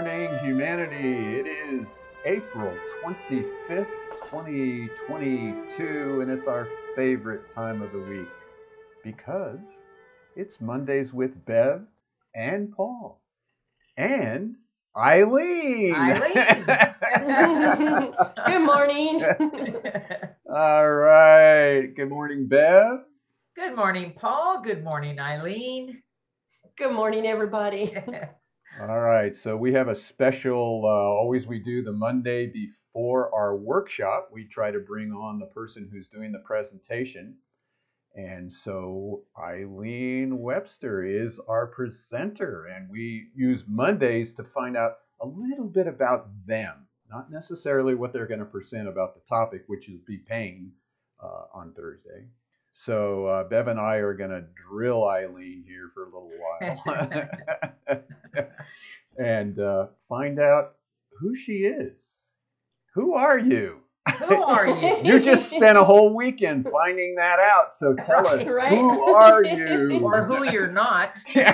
Well, good morning, humanity. It is April 25th, 2022, and it's our favorite time of the week because it's Mondays with Bev and Paul and Eileen. Eileen. Good morning. All right. Good morning, Bev. Good morning, Paul. Good morning, Eileen. Good morning, everybody. All right. So we have a special, uh, always we do the Monday before our workshop. We try to bring on the person who's doing the presentation. And so Eileen Webster is our presenter, and we use Mondays to find out a little bit about them, not necessarily what they're going to present about the topic, which is be pain uh, on Thursday. So uh, Bev and I are going to drill Eileen here for a little while and uh, find out who she is. Who are you? Who are you? you just spent a whole weekend finding that out. So tell us, Right. who are you? or who you're not. I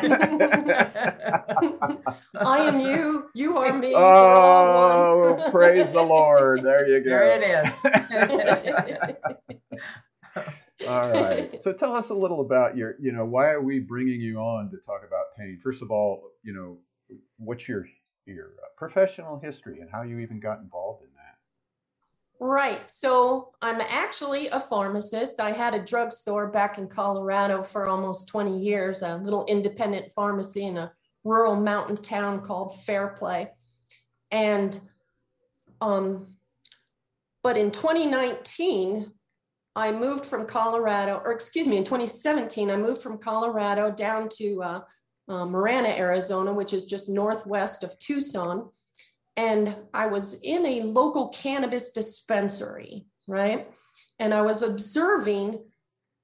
am you. You are me. We're all oh, one. praise the Lord. There you go. There it is. All right. So tell us a little about your, you know, why are we bringing you on to talk about pain? First of all, you know, what's your your uh, professional history and how you even got involved in that? Right. So I'm actually a pharmacist. I had a drugstore back in Colorado for almost 20 years, a little independent pharmacy in a rural mountain town called Fairplay. And um, but in 2019, I moved from Colorado, or excuse me, in 2017, I moved from Colorado down to uh, uh, Marana, Arizona, which is just northwest of Tucson and I was in a local cannabis dispensary, right? And I was observing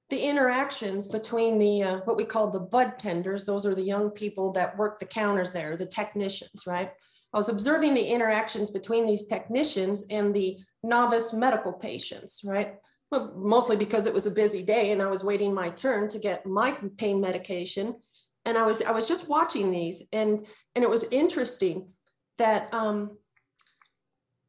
the interactions between the uh, what we call the bud tenders. Those are the young people that work the counters there, the technicians, right? I was observing the interactions between these technicians and the novice medical patients, right? Well, mostly because it was a busy day and I was waiting my turn to get my pain medication. And I was I was just watching these and and it was interesting that um,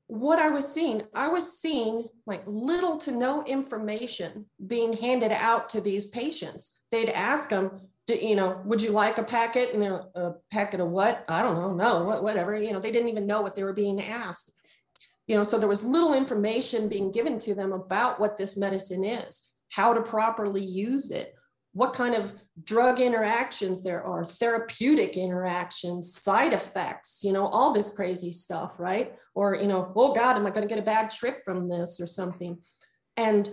what I was seeing, I was seeing like little to no information being handed out to these patients. They'd ask them, do, you know, would you like a packet? And they're a packet of what? I don't know. No, what, whatever. You know, they didn't even know what they were being asked. You know, so there was little information being given to them about what this medicine is, how to properly use it, what kind of drug interactions there are, therapeutic interactions, side effects, you know, all this crazy stuff, right? Or, you know, oh God, am I going to get a bad trip from this or something? And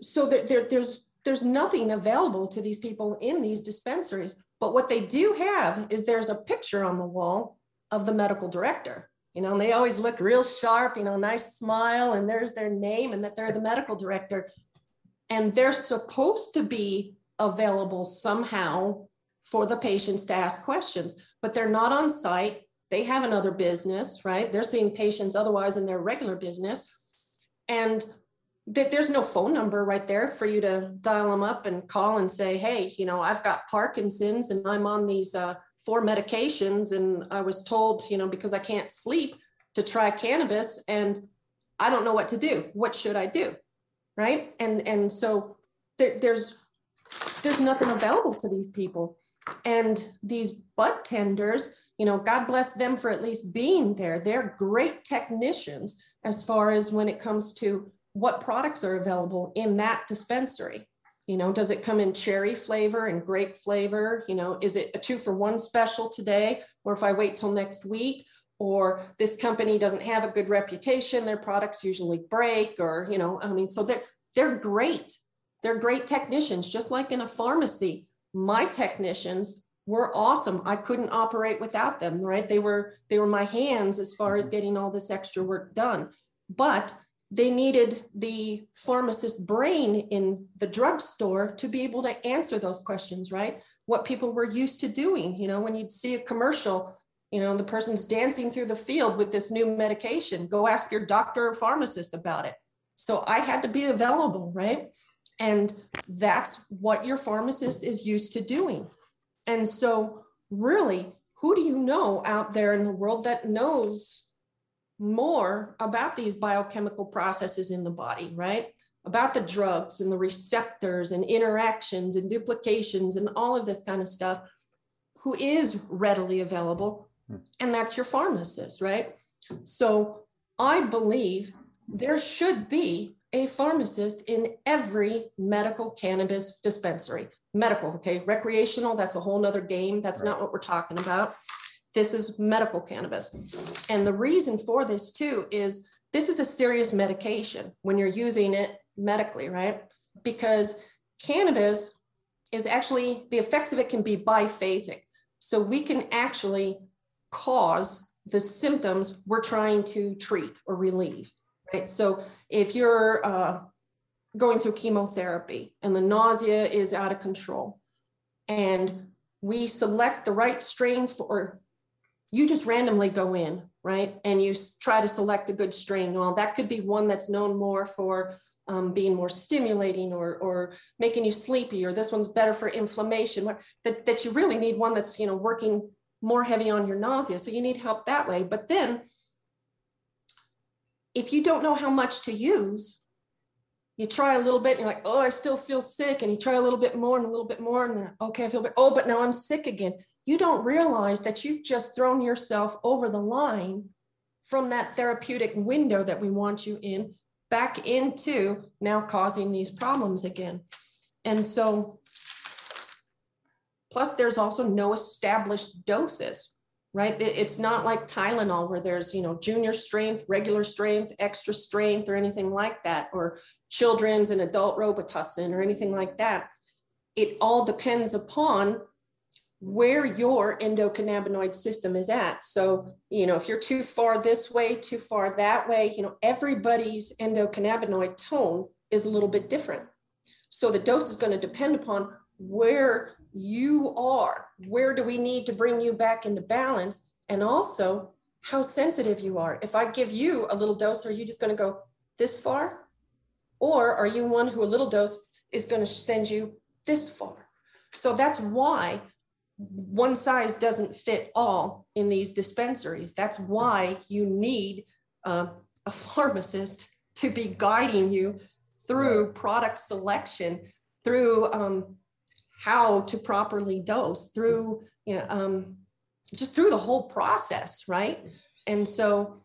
so there, there, there's there's nothing available to these people in these dispensaries. But what they do have is there's a picture on the wall of the medical director. You know, and they always look real sharp, you know, nice smile, and there's their name and that they're the medical director. And they're supposed to be available somehow for the patients to ask questions, but they're not on site. They have another business, right? They're seeing patients otherwise in their regular business. And th- there's no phone number right there for you to dial them up and call and say, hey, you know, I've got Parkinson's and I'm on these uh, four medications. And I was told, you know, because I can't sleep to try cannabis and I don't know what to do. What should I do? Right. And, and so there, there's, there's nothing available to these people. And these bud tenders, you know, God bless them for at least being there. They're great technicians as far as when it comes to what products are available in that dispensary. You know, does it come in cherry flavor and grape flavor? You know, is it a two for one special today? Or if I wait till next week? Or this company doesn't have a good reputation, their products usually break, or, you know, I mean, so they're they're great they're great technicians, just like in a pharmacy. My technicians were awesome. I couldn't operate without them, right? They were they were my hands as far as mm-hmm. getting all this extra work done. But they needed the pharmacist brain in the drugstore to be able to answer those questions, right? What people were used to doing. You know, when you'd see a commercial, you know, the person's dancing through the field with this new medication, go ask your doctor or pharmacist about it. So I had to be available, right? And that's what your pharmacist is used to doing. And so, really, who do you know out there in the world that knows more about these biochemical processes in the body, right? About the drugs and the receptors and interactions and duplications and all of this kind of stuff, who is readily available. Hmm. And that's your pharmacist, right? So I believe there should be a pharmacist in every medical cannabis dispensary. Medical, okay, recreational, that's a whole nother game. That's right. not what we're talking about. This is medical cannabis. And the reason for this too is this is a serious medication when you're using it medically, right? Because cannabis is actually, the effects of it can be biphasic. So we can actually cause the symptoms we're trying to treat or relieve, right? So if you're uh, going through chemotherapy and the nausea is out of control, and we select the right strain for you just randomly go in, right? And you try to select a good strain. Well, that could be one that's known more for um, being more stimulating or, or making you sleepy, or this one's better for inflammation. That, that you really need one that's, you know, working more heavy on your nausea. So you need help that way. But then if you don't know how much to use, you try a little bit and you're like, oh, I still feel sick. And you try a little bit more and a little bit more. And then, okay, I feel bit. Oh, but now I'm sick again you don't realize that you've just thrown yourself over the line from that therapeutic window that we want you in back into now causing these problems again. And so, plus, there's also no established doses, right? It's not like Tylenol where there's, you know, junior strength, regular strength, extra strength, or anything like that, or children's and adult Robitussin or anything like that. It all depends upon where your endocannabinoid system is at. So, you know, if you're too far this way, too far that way, you know, everybody's endocannabinoid tone is a little bit different. So the dose is going to depend upon where you are. Where do we need to bring you back into balance? And also how sensitive you are. If I give you a little dose, are you just going to go this far? Or are you one who a little dose is going to send you this far? So that's why one size doesn't fit all in these dispensaries. That's why you need uh, a pharmacist to be guiding you through product selection, through um, how to properly dose, through you know, um, just through the whole process, right? And so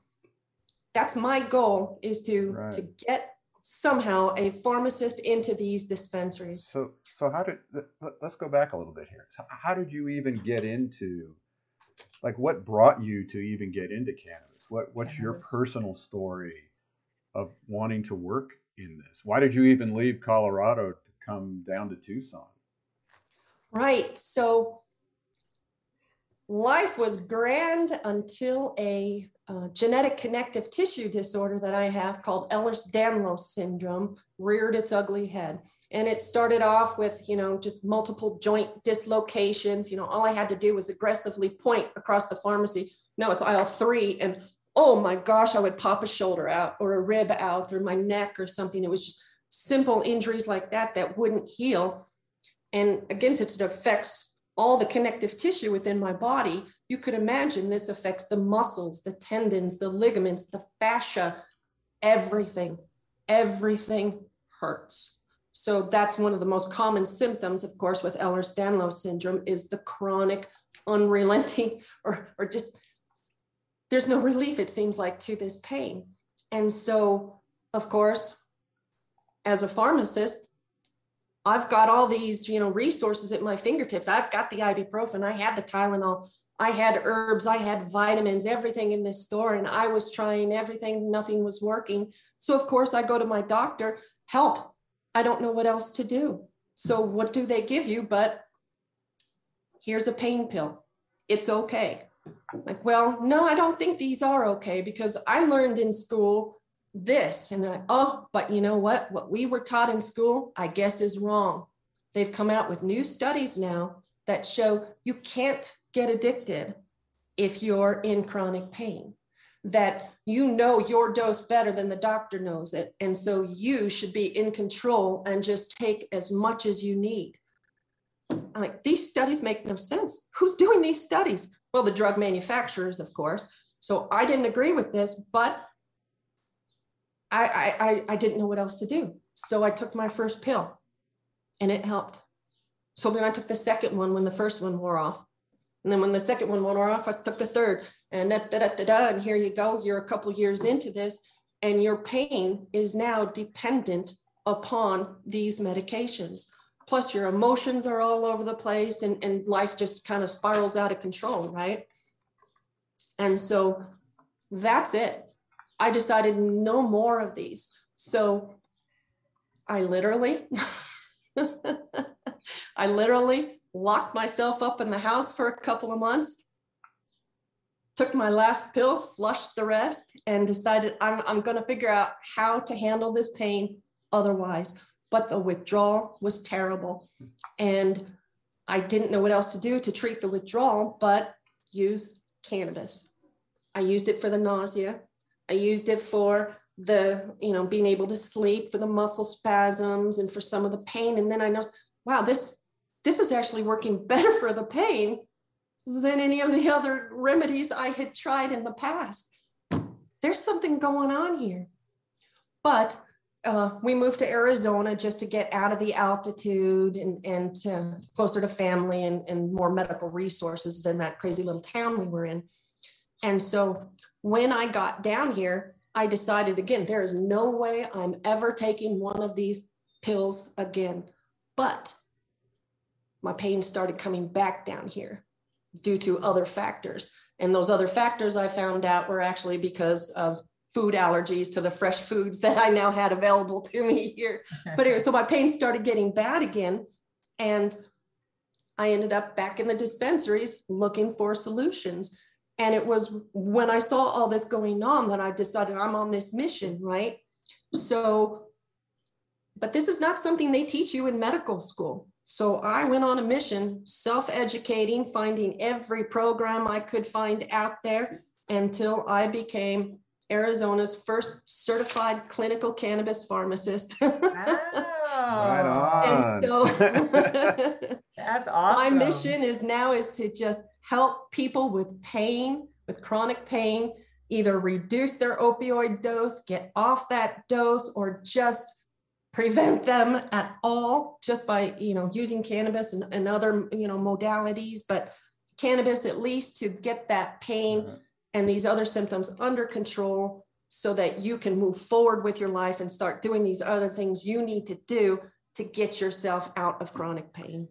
that's my goal is to right. to get somehow a pharmacist into these dispensaries. So, so how did let's go back a little bit here. How did you even get into, like, what brought you to even get into cannabis? What What's your personal story of wanting to work in this? Why did you even leave Colorado to come down to Tucson? Right. So, life was grand until a uh, genetic connective tissue disorder that I have called Ehlers-Danlos syndrome reared its ugly head. And it started off with, you know, just multiple joint dislocations. You know, all I had to do was aggressively point across the pharmacy. No, it's aisle three. And oh my gosh, I would pop a shoulder out or a rib out or my neck or something. It was just simple injuries like that that wouldn't heal. And again, since it affects all the connective tissue within my body, you could imagine this affects the muscles, the tendons, the ligaments, the fascia, everything. Everything hurts. So that's one of the most common symptoms, of course, with Ehlers-Danlos syndrome is the chronic, unrelenting, or, or just there's no relief, it seems like, to this pain. And so, of course, as a pharmacist, I've got all these, you know, resources at my fingertips. I've got the ibuprofen, I had the Tylenol, I had herbs, I had vitamins, everything in this store, and I was trying everything, nothing was working. So of course I go to my doctor, help. I don't know what else to do. So what do they give you? But here's a pain pill. It's okay. Like, well, no, I don't think these are okay because I learned in school this. And they're like oh but you know what? What we were taught in school i guess is wrong. They've come out with new studies now that show you can't get addicted if you're in chronic pain that you know your dose better than the doctor knows it. And so you should be in control and just take as much as you need. I'm like these studies make no sense. Who's doing these studies? Well, the drug manufacturers, of course. So I didn't agree with this, but I, I, I didn't know what else to do. So I took my first pill and it helped. So then I took the second one when the first one wore off. And then when the second one wore off, I took the third and da, da, da, da, da, and here you go. You're a couple years into this and your pain is now dependent upon these medications. Plus your emotions are all over the place and, and life just kind of spirals out of control, right? And so that's it. I decided no more of these. So I literally, I literally locked myself up in the house for a couple of months, took my last pill, flushed the rest, and decided I'm, I'm going to figure out how to handle this pain otherwise. But the withdrawal was terrible. And I didn't know what else to do to treat the withdrawal, but use cannabis. I used it for the nausea. I used it for the, you know, being able to sleep, for the muscle spasms, and for some of the pain. And then I noticed, wow, this this is actually working better for the pain than any of the other remedies I had tried in the past. There's something going on here. But uh, we moved to Arizona just to get out of the altitude and, and to closer to family and, and more medical resources than that crazy little town we were in. And so when I got down here, I decided again, there is no way I'm ever taking one of these pills again. But my pain started coming back down here due to other factors. And those other factors I found out were actually because of food allergies to the fresh foods that I now had available to me here. But anyway, so my pain started getting bad again. And I ended up back in the dispensaries looking for solutions. And it was when I saw all this going on that I decided I'm on this mission, right? So, but this is not something they teach you in medical school. So I went on a mission, self educating, finding every program I could find out there until I became Arizona's first certified clinical cannabis pharmacist. Right Oh, and so that's awesome. my mission is now is to just help people with pain, with chronic pain, either reduce their opioid dose, get off that dose, or just prevent them at all just by you know using cannabis and, and other you know modalities but cannabis at least to get that pain. And these other symptoms under control so that you can move forward with your life and start doing these other things you need to do to get yourself out of chronic pain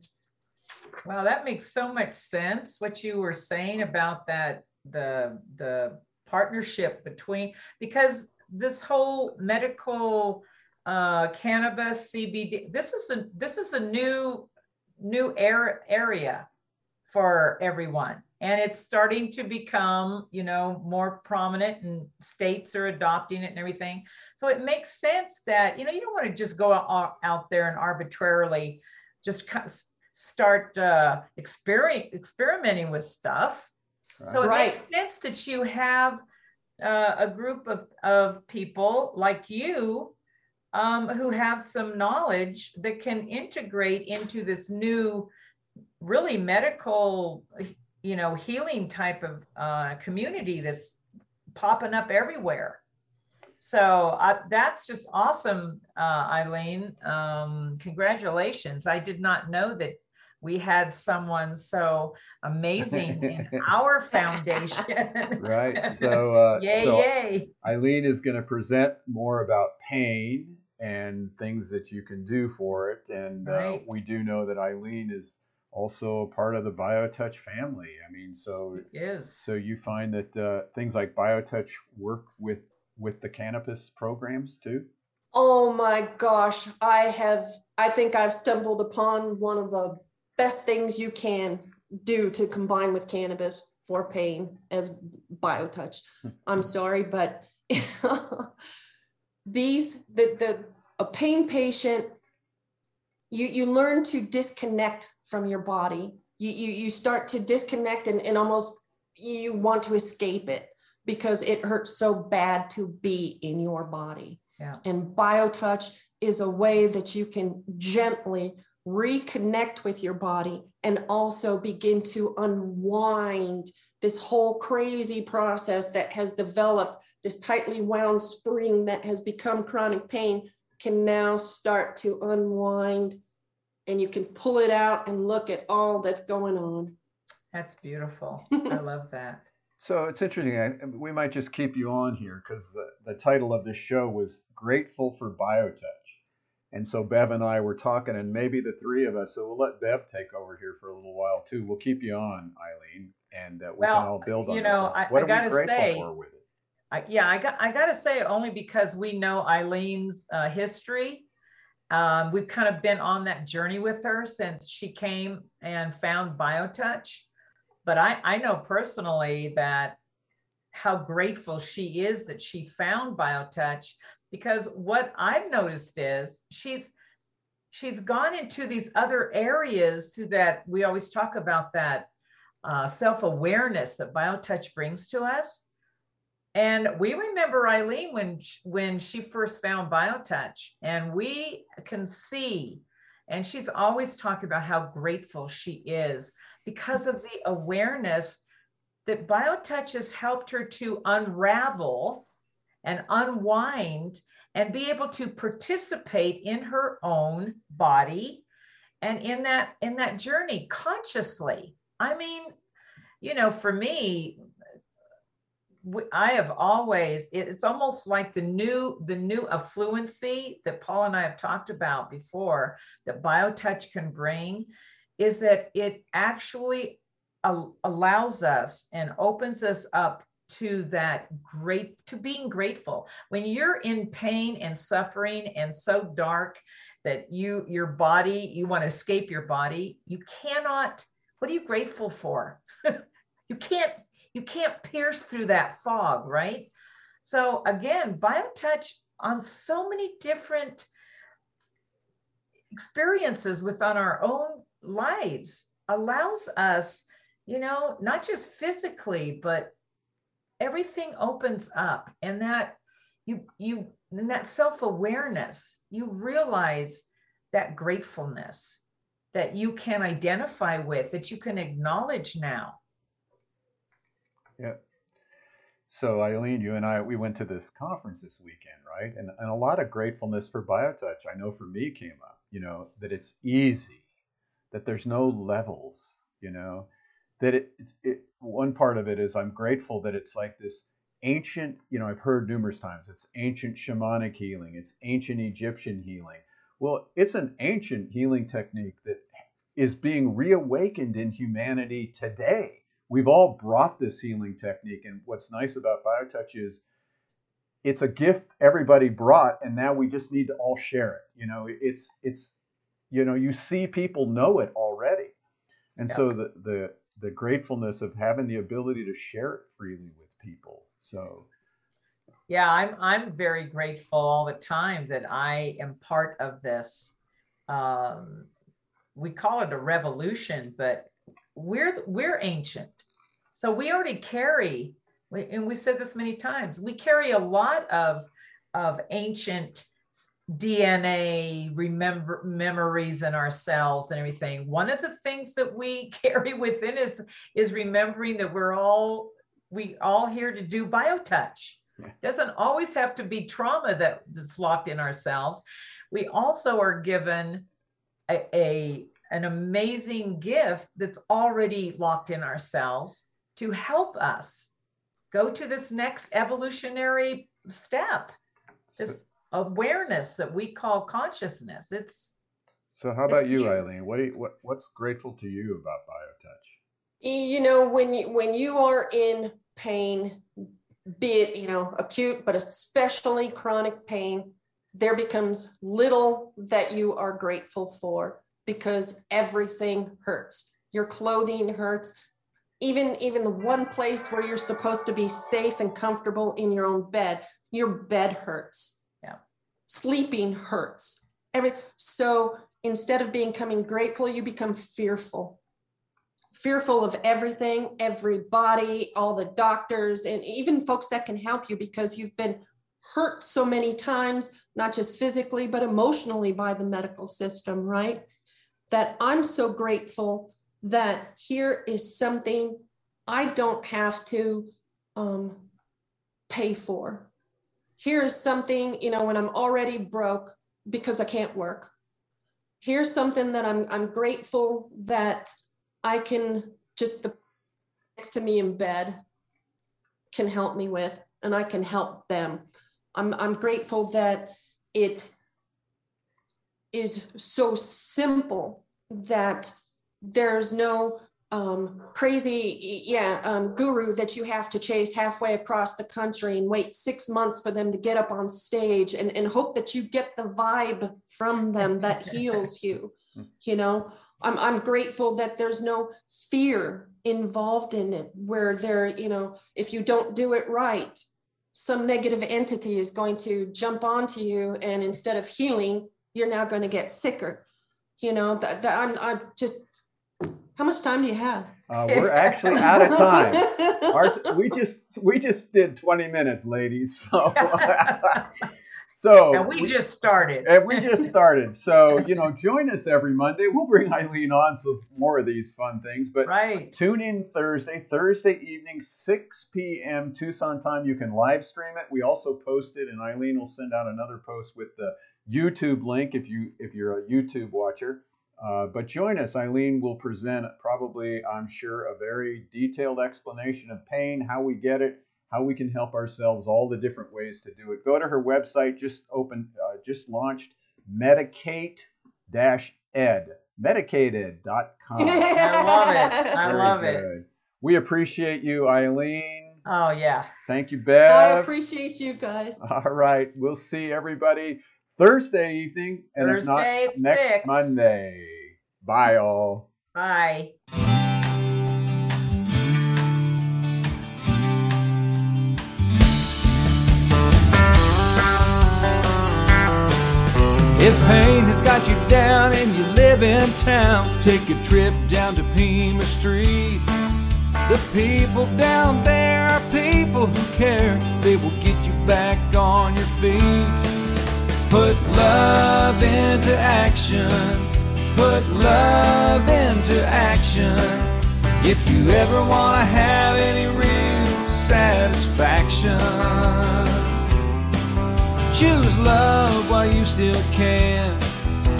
Wow, that makes so much sense. What you were saying about that the the partnership between because this whole medical uh, cannabis CBD this is a this is a new new air, area for everyone and it's starting to become you know more prominent and states are adopting it and everything so it makes sense that you know you don't want to just go out, out there and arbitrarily just start uh, experiment, experimenting with stuff. So it Right. makes sense that you have uh, a group of, of people like you um, who have some knowledge that can integrate into this new, really medical, you know, healing type of uh, community that's popping up everywhere. So uh, that's just awesome, uh, Eileen. Um, congratulations. I did not know that we had someone so amazing in our foundation. right. So, uh, yay, so yay. Eileen is going to present more about pain and things that you can do for it. And uh, Right. we do know that Eileen is also part of the BioTouch family. I mean, so Is so you find that uh, things like BioTouch work with with the cannabis programs too. Oh my gosh, I have, I think I've stumbled upon one of the best things you can do to combine with cannabis for pain as BioTouch. I'm sorry, but these, the, the, a pain patient, you, you learn to disconnect from your body. You, you, you start to disconnect and, and almost you want to escape it because it hurts so bad to be in your body. Yeah. And BioTouch is a way that you can gently reconnect with your body and also begin to unwind this whole crazy process that has developed this tightly wound spring that has become chronic pain can now start to unwind and you can pull it out and look at all that's going on. That's beautiful. I love that. So it's interesting. I, we might just keep you on here because the, the title of this show was Grateful for Biotouch. And so Bev and I were talking, and maybe the three of us, so we'll let Bev take over here for a little while too. We'll keep you on, Eileen, and uh, we well, can all build on You know. I, what I are gotta grateful say, for with it? I, yeah, I got I gotta say only because we know Eileen's uh, history. Um, we've kind of been on that journey with her since she came and found BioTouch. But I, I know personally that how grateful she is that she found BioTouch because what I've noticed is she's she's gone into these other areas through that we always talk about that uh, self-awareness that BioTouch brings to us and we remember Eileen when when she first found BioTouch, and we can see, and she's always talked about how grateful she is because of the awareness that BioTouch has helped her to unravel and unwind and be able to participate in her own body and in that in that journey consciously. I mean, you know, for me, I have always it's almost like the new the new affluency that Paul and I have talked about before that BioTouch can bring is that it actually allows us and opens us up to that great to being grateful. When you're in pain and suffering and so dark that you your body you want to escape your body you cannot what are you grateful for? You can't you can't pierce through that fog, right? So again, BioTouch on so many different experiences within our own lives allows us, you know, not just physically, but everything opens up and that you you and that self-awareness, you realize that gratefulness that you can identify with, that you can acknowledge now yeah. So Eileen, you and I, we went to this conference this weekend, right? And, and a lot of gratefulness for BioTouch. I know for me came up, you know, that it's easy, that there's no levels, you know, that it, it one part of it is I'm grateful that it's like this ancient, you know, I've heard numerous times, it's ancient shamanic healing, it's ancient Egyptian healing. Well, it's an ancient healing technique that is being reawakened in humanity today we've all brought this healing technique. And what's nice about BioTouch is it's a gift everybody brought, and now we just need to all share it. You know, it's it's you know you see people know it already, and so the the the gratefulness of having the ability to share it freely with people. So. Yeah, I'm I'm very grateful all the time that I am part of this. Um, we call it a revolution, but we're we're ancient. So we already carry and we said this many times we carry a lot of of ancient dna remember memories in our cells and everything. One of the things that we carry within is is remembering that we're all we all here to do biotouch. Yeah. doesn't always have to be trauma that, that's locked in ourselves. We also are given a, a an amazing gift that's already locked in ourselves to help us go to this next evolutionary step this awareness that we call consciousness. It's so how about you eileen? What, you, what what's grateful to you about biotouch? You know when you when you are in pain be it you know acute but especially chronic pain there becomes little that you are grateful for because everything hurts. Your clothing hurts. Even, even the one place where you're supposed to be safe and comfortable in your own bed, your bed hurts. Yeah. Sleeping hurts. Every so instead of becoming grateful, you become fearful. Fearful of everything, everybody, all the doctors, and even folks that can help you because you've been hurt so many times, not just physically, but emotionally by the medical system, right? That I'm so grateful that here is something I don't have to um, pay for. Here is something, you know, when I'm already broke because I can't work. Here's something that I'm, I'm grateful that I can just the next to me in bed can help me with, and I can help them. I'm, I'm grateful that it is so simple that there's no um, crazy, yeah, um, guru that you have to chase halfway across the country and wait six months for them to get up on stage and, and hope that you get the vibe from them that heals you. You know, I'm, I'm grateful that there's no fear involved in it where there, you know, if you don't do it right, some negative entity is going to jump onto you and instead of healing, you're now going to get sicker. You know, that, that I'm, I'm just how much time do you have? Uh, we're actually out of time. Our, we just we just did 20 minutes, ladies. So so and we, we, just started. And we just started. So you know, join us every Monday. We'll bring Eileen on so more of these fun things. But right. tune in Thursday, Thursday evening, 6 p.m. Tucson time. You can live stream it. We also post it, and Eileen will send out another post with the YouTube link if you if you're a YouTube watcher. Uh, but join us. Eileen will present probably, I'm sure, a very detailed explanation of pain, how we get it, how we can help ourselves, all the different ways to do it. Go to her website, just open, uh, just launched medicate-ed, medicated.com. I love it. I very love good. it. We appreciate you, Eileen. Oh, yeah. Thank you, Bev. I appreciate you guys. All right. We'll see everybody Thursday evening and Thursday if not next six. Monday. Bye all. Bye. If pain has got you down and you live in town, take a trip down to Pima Street. The people down there are people who care. They will get you back on your feet. Put love into action. Put love into action. If you ever want to have any real satisfaction, choose love while you still can.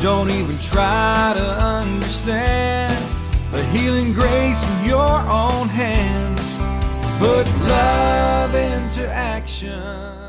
Don't even try to understand the healing grace in your own hands. Put love into action.